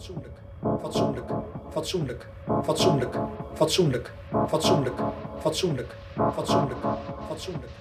fatsoenlijk, fatsoenlijk, fatsoenlijk, fatsoenlijk, fatsoenlijk, fatsoenlijk, fatsoenlijk, fatsoenlijk, fatsoenlijk, fatsoenlijk.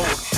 Lord